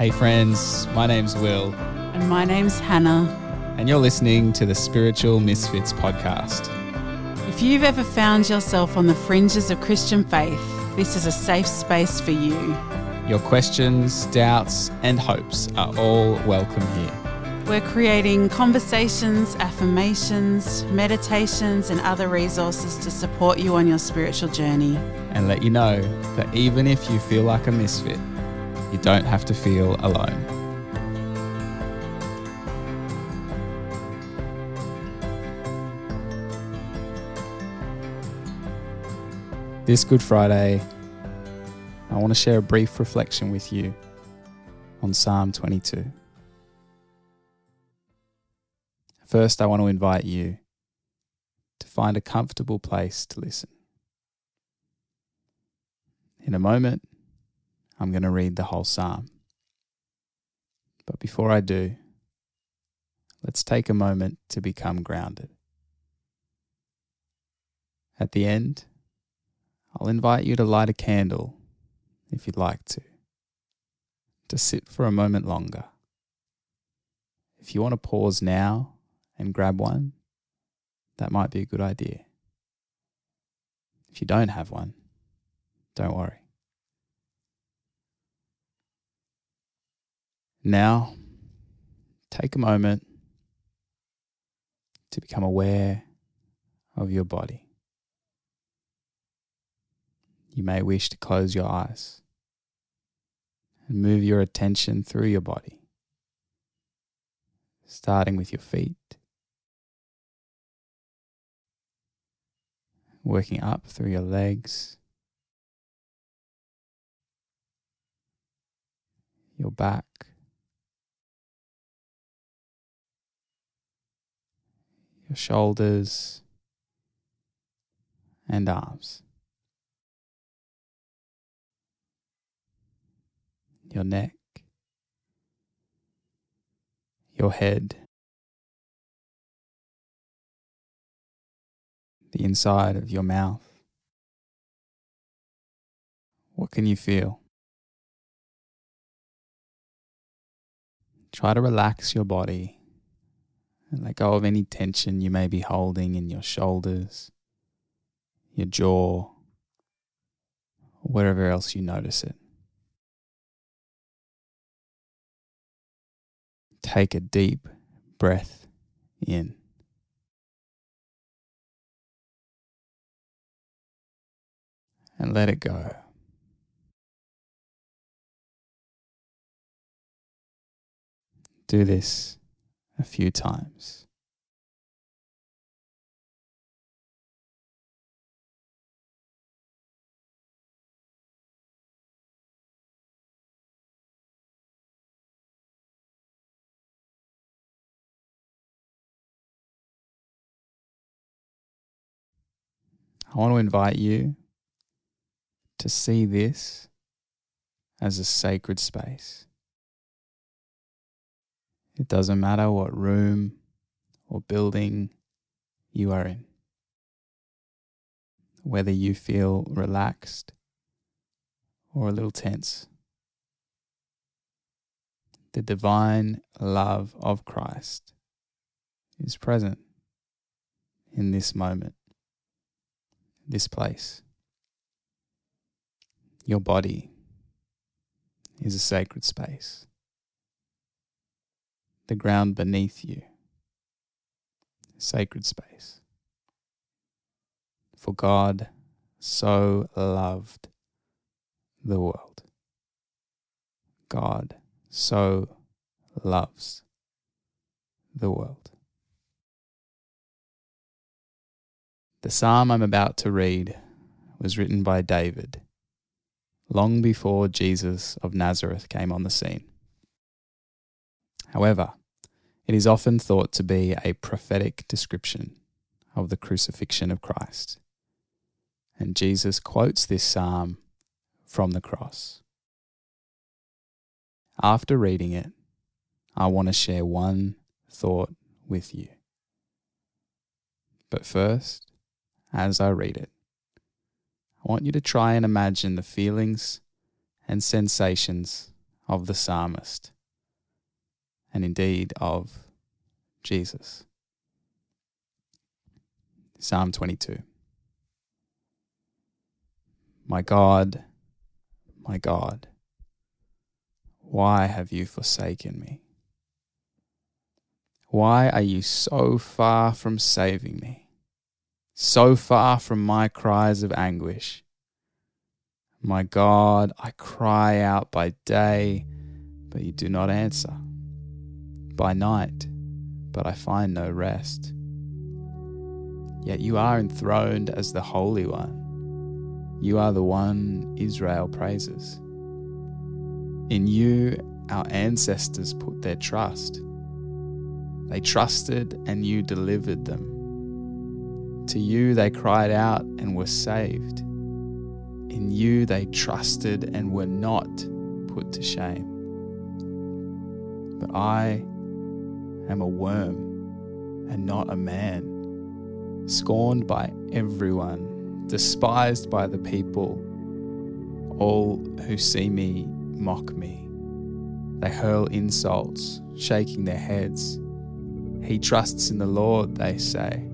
Hey, friends, my name's Will, And my name's Hannah. and you're listening to the Spiritual Misfits podcast. If you've ever found yourself on the fringes of Christian faith, this is a safe space for you. Your questions, doubts, and hopes are all welcome here. We're creating conversations, affirmations, meditations, and other resources to support you on your spiritual journey. And let you know that even if you feel like a misfit, you don't have to feel alone. This Good Friday, I want to share a brief reflection with you on Psalm 22. First, I want to invite you to find a comfortable place to listen. In a moment, I'm going to read the whole psalm. But before I do, let's take a moment to become grounded. At the end, I'll invite you to light a candle if you'd like to, to sit for a moment longer. If you want to pause now and grab one, that might be a good idea. If you don't have one, don't worry. Now, take a moment to become aware of your body. You may wish to close your eyes and move your attention through your body, starting with your feet, working up through your legs, your back, your shoulders, and arms. Your neck, your head, the inside of your mouth. What can you feel? Try to relax your body and let go oh, of any tension you may be holding in your shoulders, your jaw, wherever else you notice it. Take a deep breath in. And let it go. Do this a few times. I want to invite you to see this as a sacred space. It doesn't matter what room or building you are in, whether you feel relaxed or a little tense. The divine love of Christ is present in this moment, this place. Your body is a sacred space the ground beneath you, sacred space. For God so loved the world. God so loves the world. The psalm I'm about to read was written by David long before Jesus of Nazareth came on the scene. However, it is often thought to be a prophetic description of the crucifixion of Christ. And Jesus quotes this psalm from the cross. After reading it, I want to share one thought with you. But first, as I read it, I want you to try and imagine the feelings and sensations of the psalmist and indeed of Jesus. Psalm 22. My God, my God, why have you forsaken me? Why are you so far from saving me? So far from my cries of anguish? My God, I cry out by day, but you do not answer. By night, but I find no rest. Yet you are enthroned as the Holy One. You are the one Israel praises. In you, our ancestors put their trust. They trusted, and you delivered them. To you, they cried out and were saved. In you they trusted and were not put to shame. But I am a worm and not a man, scorned by everyone, despised by the people. All who see me mock me. They hurl insults, shaking their heads. He trusts in the Lord, they say.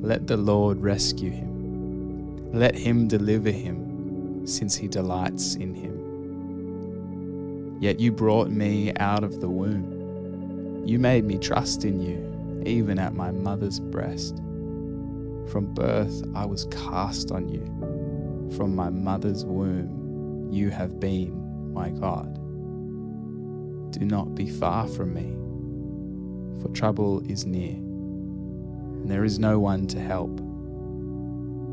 Let the Lord rescue him. Let him deliver him since he delights in him. Yet you brought me out of the womb. You made me trust in you, even at my mother's breast. From birth I was cast on you. From my mother's womb you have been my God. Do not be far from me, for trouble is near, and there is no one to help.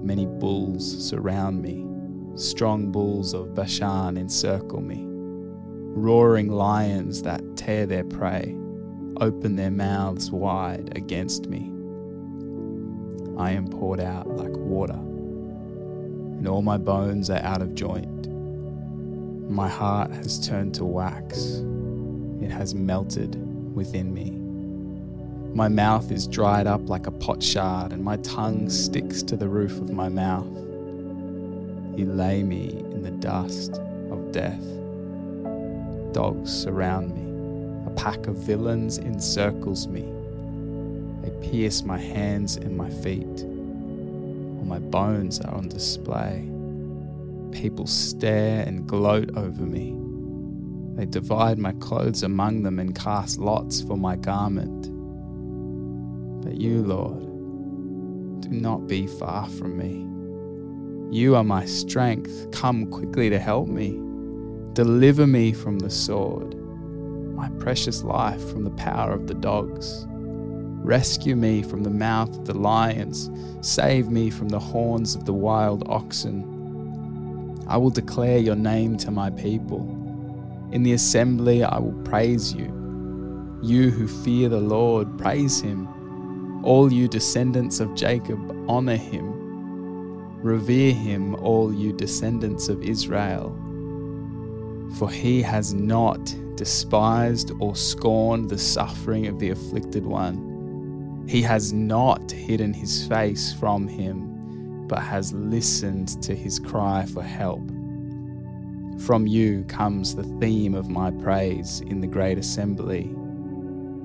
Many bulls surround me Strong bulls of Bashan encircle me. Roaring lions that tear their prey open their mouths wide against me. I am poured out like water, and all my bones are out of joint. My heart has turned to wax, it has melted within me. My mouth is dried up like a potsherd, and my tongue sticks to the roof of my mouth. You lay me in the dust of death. Dogs surround me. Pack of villains encircles me. They pierce my hands and my feet. All my bones are on display. People stare and gloat over me. They divide my clothes among them and cast lots for my garment. But you, Lord, do not be far from me. You are my strength. Come quickly to help me. Deliver me from the sword, my precious life from the power of the dogs. Rescue me from the mouth of the lions. Save me from the horns of the wild oxen. I will declare your name to my people. In the assembly, I will praise you. You who fear the Lord, praise him. All you descendants of Jacob, honor him. Revere him, all you descendants of Israel. For he has not despised or scorned the suffering of the afflicted one. He has not hidden his face from him, but has listened to his cry for help. From you comes the theme of my praise in the great assembly.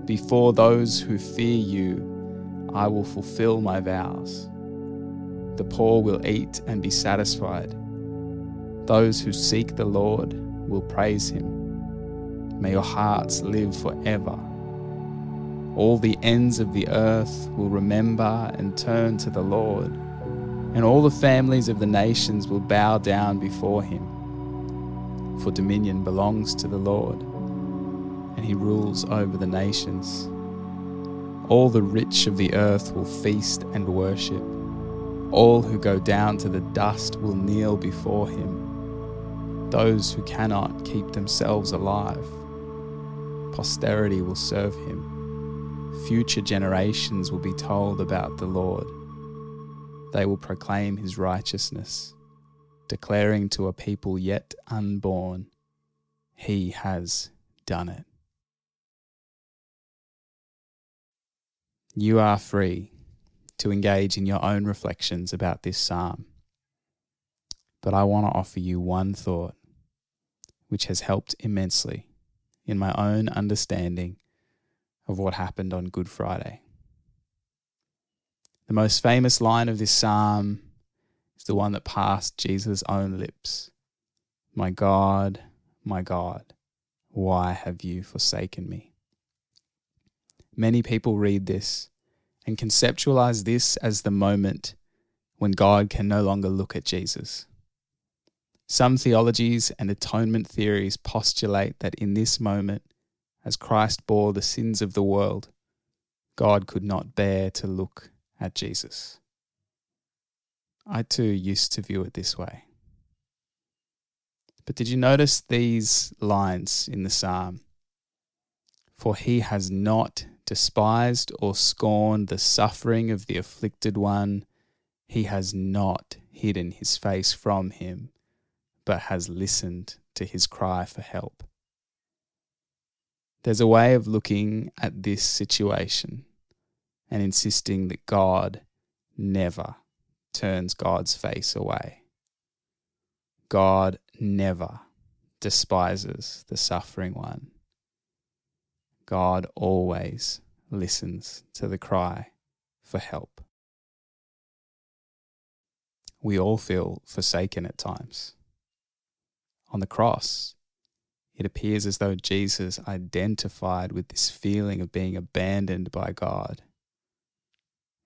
Before those who fear you, I will fulfill my vows. The poor will eat and be satisfied. Those who seek the Lord will praise him. May your hearts live forever. All the ends of the earth will remember and turn to the Lord, and all the families of the nations will bow down before him. For dominion belongs to the Lord, and he rules over the nations. All the rich of the earth will feast and worship. All who go down to the dust will kneel before him. Those who cannot keep themselves alive, posterity will serve him. Future generations will be told about the Lord. They will proclaim his righteousness, declaring to a people yet unborn, He has done it. You are free to engage in your own reflections about this psalm. But I want to offer you one thought which has helped immensely in my own understanding of what happened on Good Friday. The most famous line of this psalm is the one that passed Jesus' own lips My God, my God, why have you forsaken me? Many people read this and conceptualize this as the moment when God can no longer look at Jesus. Some theologies and atonement theories postulate that in this moment, as Christ bore the sins of the world, God could not bear to look at Jesus. I too used to view it this way. But did you notice these lines in the psalm? For he has not despised or scorned the suffering of the afflicted one. He has not hidden his face from him, but has listened to his cry for help. There's a way of looking at this situation and insisting that God never turns God's face away. God never despises the suffering one. God always listens to the cry for help. We all feel forsaken at times. On the cross, it appears as though Jesus identified with this feeling of being abandoned by God.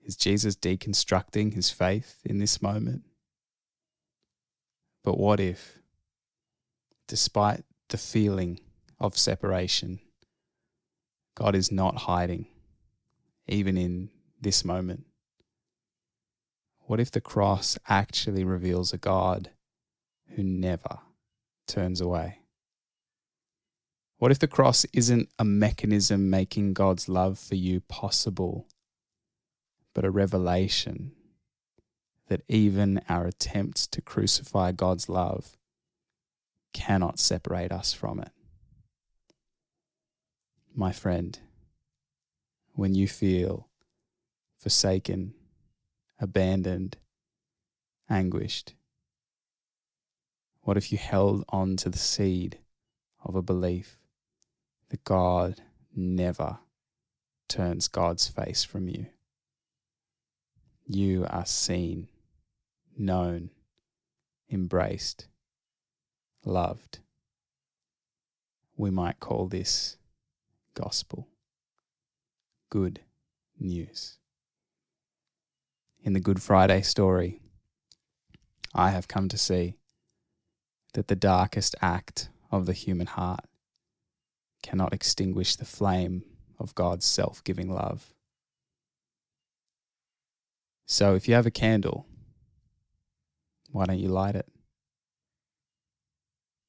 Is Jesus deconstructing his faith in this moment? But what if, despite the feeling of separation, God is not hiding, even in this moment? What if the cross actually reveals a God who never turns away? What if the cross isn't a mechanism making God's love for you possible, but a revelation that even our attempts to crucify God's love cannot separate us from it? my friend, when you feel forsaken, abandoned, anguished? What if you held on to the seed of a belief that God never turns God's face from you? You are seen, known, embraced, loved. We might call this gospel. Good news. In the Good Friday story, I have come to see that the darkest act of the human heart cannot extinguish the flame of God's self giving love. So if you have a candle, why don't you light it?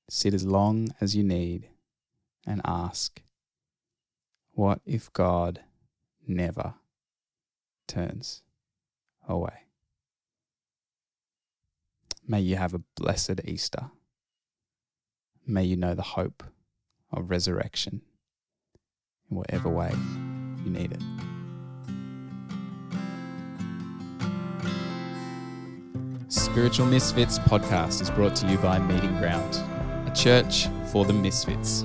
Sit as long as you need and ask what if God never turns away? May you have a blessed Easter. May you know the hope of resurrection in whatever way you need it. Spiritual Misfits podcast is brought to you by Meeting Ground, a church for the misfits.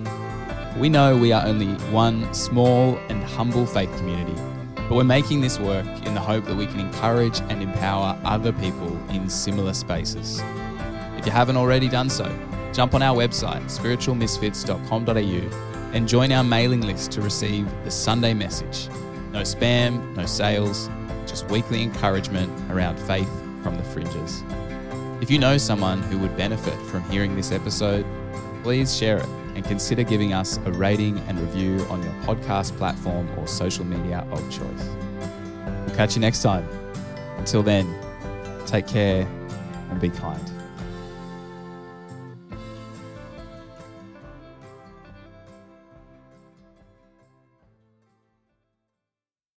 We know we are only one small and humble faith community, but we're making this work in the hope that we can encourage and empower other people in similar spaces. If you haven't already done so, jump on our website, spiritualmisfits.com.au, and join our mailing list to receive the Sunday message. No spam, no sales, just weekly encouragement around faith from the fringes. If you know someone who would benefit from hearing this episode, please share it and consider giving us a rating and review on your podcast platform or social media of choice. We'll catch you next time. Until then, take care and be kind.